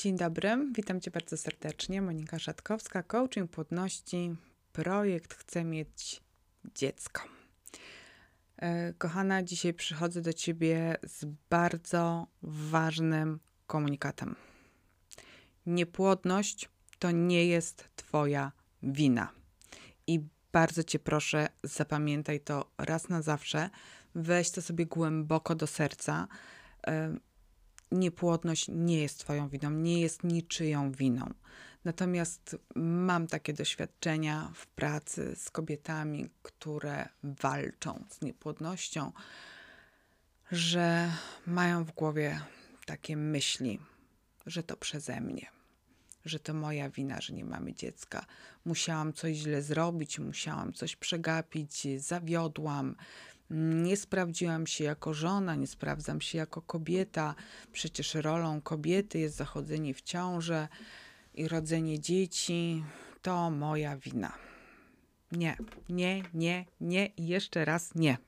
Dzień dobry, witam Cię bardzo serdecznie. Monika Szatkowska, coaching płodności. Projekt Chcę mieć dziecko. E, kochana, dzisiaj przychodzę do Ciebie z bardzo ważnym komunikatem. Niepłodność to nie jest Twoja wina. I bardzo Cię proszę, zapamiętaj to raz na zawsze. Weź to sobie głęboko do serca. Niepłodność nie jest Twoją winą, nie jest niczyją winą. Natomiast mam takie doświadczenia w pracy z kobietami, które walczą z niepłodnością, że mają w głowie takie myśli, że to przeze mnie, że to moja wina, że nie mamy dziecka. Musiałam coś źle zrobić, musiałam coś przegapić, zawiodłam, nie sprawdziłam się jako żona, nie sprawdzam się jako kobieta. Przecież rolą kobiety jest zachodzenie w ciążę i rodzenie dzieci. To moja wina. Nie, nie, nie, nie i jeszcze raz nie.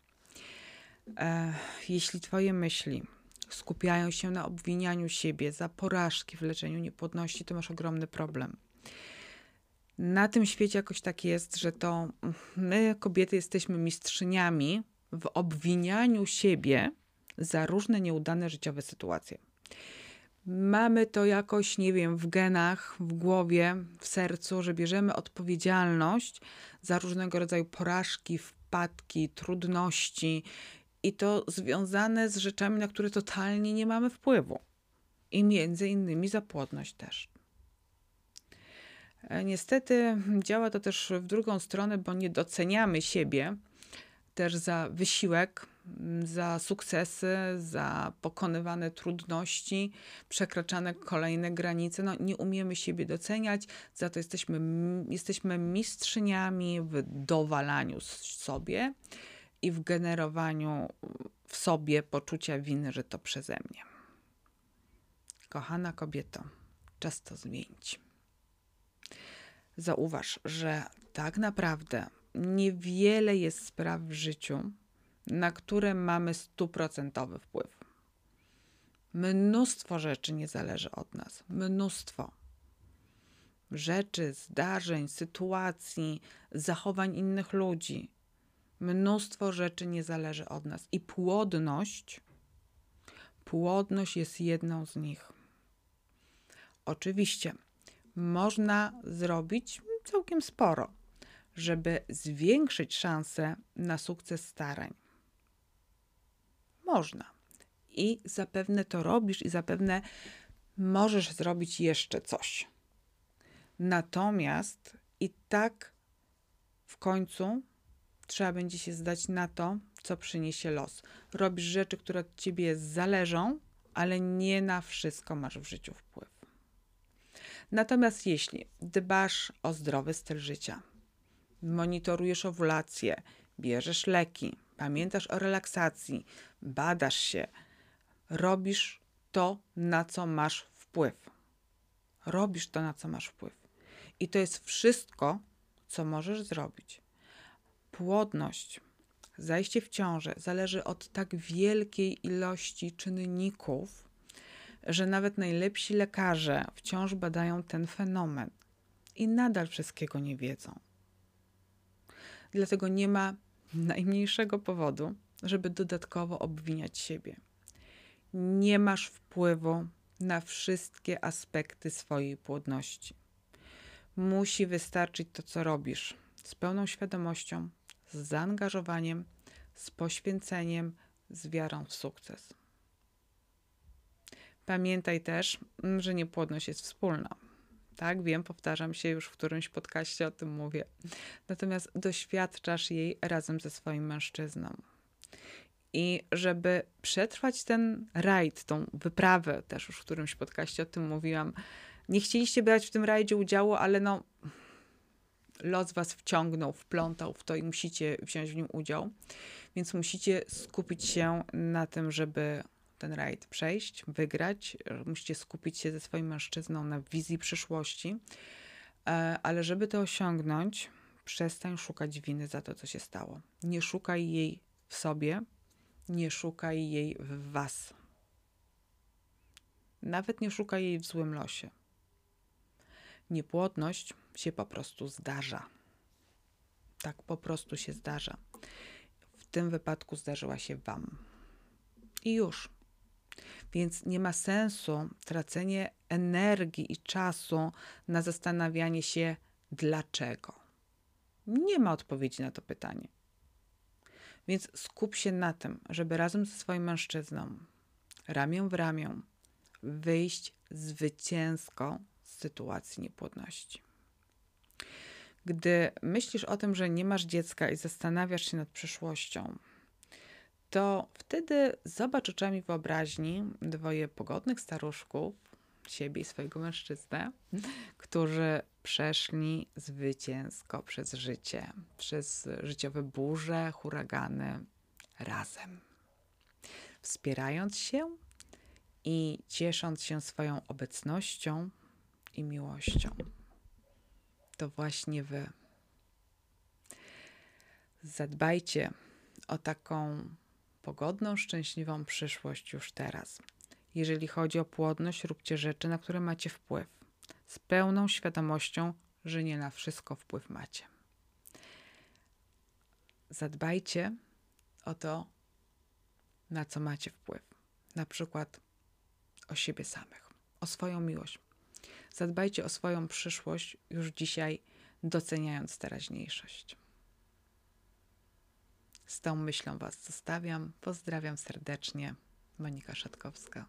E, jeśli Twoje myśli skupiają się na obwinianiu siebie za porażki w leczeniu niepłodności, to masz ogromny problem. Na tym świecie jakoś tak jest, że to my, kobiety, jesteśmy mistrzyniami w obwinianiu siebie za różne nieudane życiowe sytuacje. Mamy to jakoś, nie wiem, w genach, w głowie, w sercu, że bierzemy odpowiedzialność za różnego rodzaju porażki, wpadki, trudności i to związane z rzeczami, na które totalnie nie mamy wpływu. I między innymi za płodność też. E, niestety działa to też w drugą stronę, bo nie doceniamy siebie też za wysiłek, mm, za sukcesy, za pokonywane trudności, przekraczane kolejne granice. No, nie umiemy siebie doceniać, za to jesteśmy, jesteśmy mistrzyniami w dowalaniu sobie i w generowaniu w sobie poczucia winy, że to przeze mnie. Kochana kobieto, czas to zmienić. Zauważ, że tak naprawdę niewiele jest spraw w życiu, na które mamy stuprocentowy wpływ. Mnóstwo rzeczy nie zależy od nas. Mnóstwo rzeczy, zdarzeń, sytuacji, zachowań innych ludzi. Mnóstwo rzeczy nie zależy od nas. I płodność, płodność jest jedną z nich. Oczywiście, można zrobić całkiem sporo żeby zwiększyć szanse na sukces starań? Można. I zapewne to robisz, i zapewne możesz zrobić jeszcze coś. Natomiast i tak w końcu trzeba będzie się zdać na to, co przyniesie los. Robisz rzeczy, które od ciebie zależą, ale nie na wszystko masz w życiu wpływ. Natomiast jeśli dbasz o zdrowy styl życia, monitorujesz owulację, bierzesz leki, pamiętasz o relaksacji, badasz się, robisz to, na co masz wpływ. Robisz to, na co masz wpływ. I to jest wszystko, co możesz zrobić. Płodność, zajście w ciążę zależy od tak wielkiej ilości czynników, że nawet najlepsi lekarze wciąż badają ten fenomen i nadal wszystkiego nie wiedzą. Dlatego nie ma najmniejszego powodu, żeby dodatkowo obwiniać siebie. Nie masz wpływu na wszystkie aspekty swojej płodności. Musi wystarczyć to, co robisz z pełną świadomością, z zaangażowaniem, z poświęceniem, z wiarą w sukces. Pamiętaj też, że niepłodność jest wspólna. Tak, wiem, powtarzam się już w którymś podcaście o tym mówię. Natomiast doświadczasz jej razem ze swoim mężczyzną. I żeby przetrwać ten rajd, tą wyprawę, też już w którymś podcaście o tym mówiłam, nie chcieliście brać w tym rajdzie udziału, ale no, los was wciągnął, wplątał w to i musicie wziąć w nim udział. Więc musicie skupić się na tym, żeby ten rajd przejść, wygrać. Musicie skupić się ze swoim mężczyzną na wizji przyszłości. E, ale żeby to osiągnąć, przestań szukać winy za to, co się stało. Nie szukaj jej w sobie, nie szukaj jej w was. Nawet nie szukaj jej w złym losie. Niepłodność się po prostu zdarza. Tak po prostu się zdarza. W tym wypadku zdarzyła się Wam. I już. Więc nie ma sensu tracenie energii i czasu na zastanawianie się, dlaczego. Nie ma odpowiedzi na to pytanie. Więc skup się na tym, żeby razem ze swoim mężczyzną, ramię w ramię, wyjść zwycięsko z sytuacji niepłodności. Gdy myślisz o tym, że nie masz dziecka i zastanawiasz się nad przyszłością, to wtedy zobacz oczami wyobraźni dwoje pogodnych staruszków, siebie i swojego mężczyznę, którzy przeszli zwycięsko przez życie, przez życiowe burze, huragany razem. Wspierając się i ciesząc się swoją obecnością i miłością. To właśnie wy. Zadbajcie o taką pogodną, szczęśliwą przyszłość już teraz. Jeżeli chodzi o płodność, róbcie rzeczy, na które macie wpływ, z pełną świadomością, że nie na wszystko wpływ macie. Zadbajcie o to, na co macie wpływ. Na przykład o siebie samych, o swoją miłość. Zadbajcie o swoją przyszłość już dzisiaj, doceniając teraźniejszość. Z tą myślą Was zostawiam. Pozdrawiam serdecznie. Monika Szatkowska.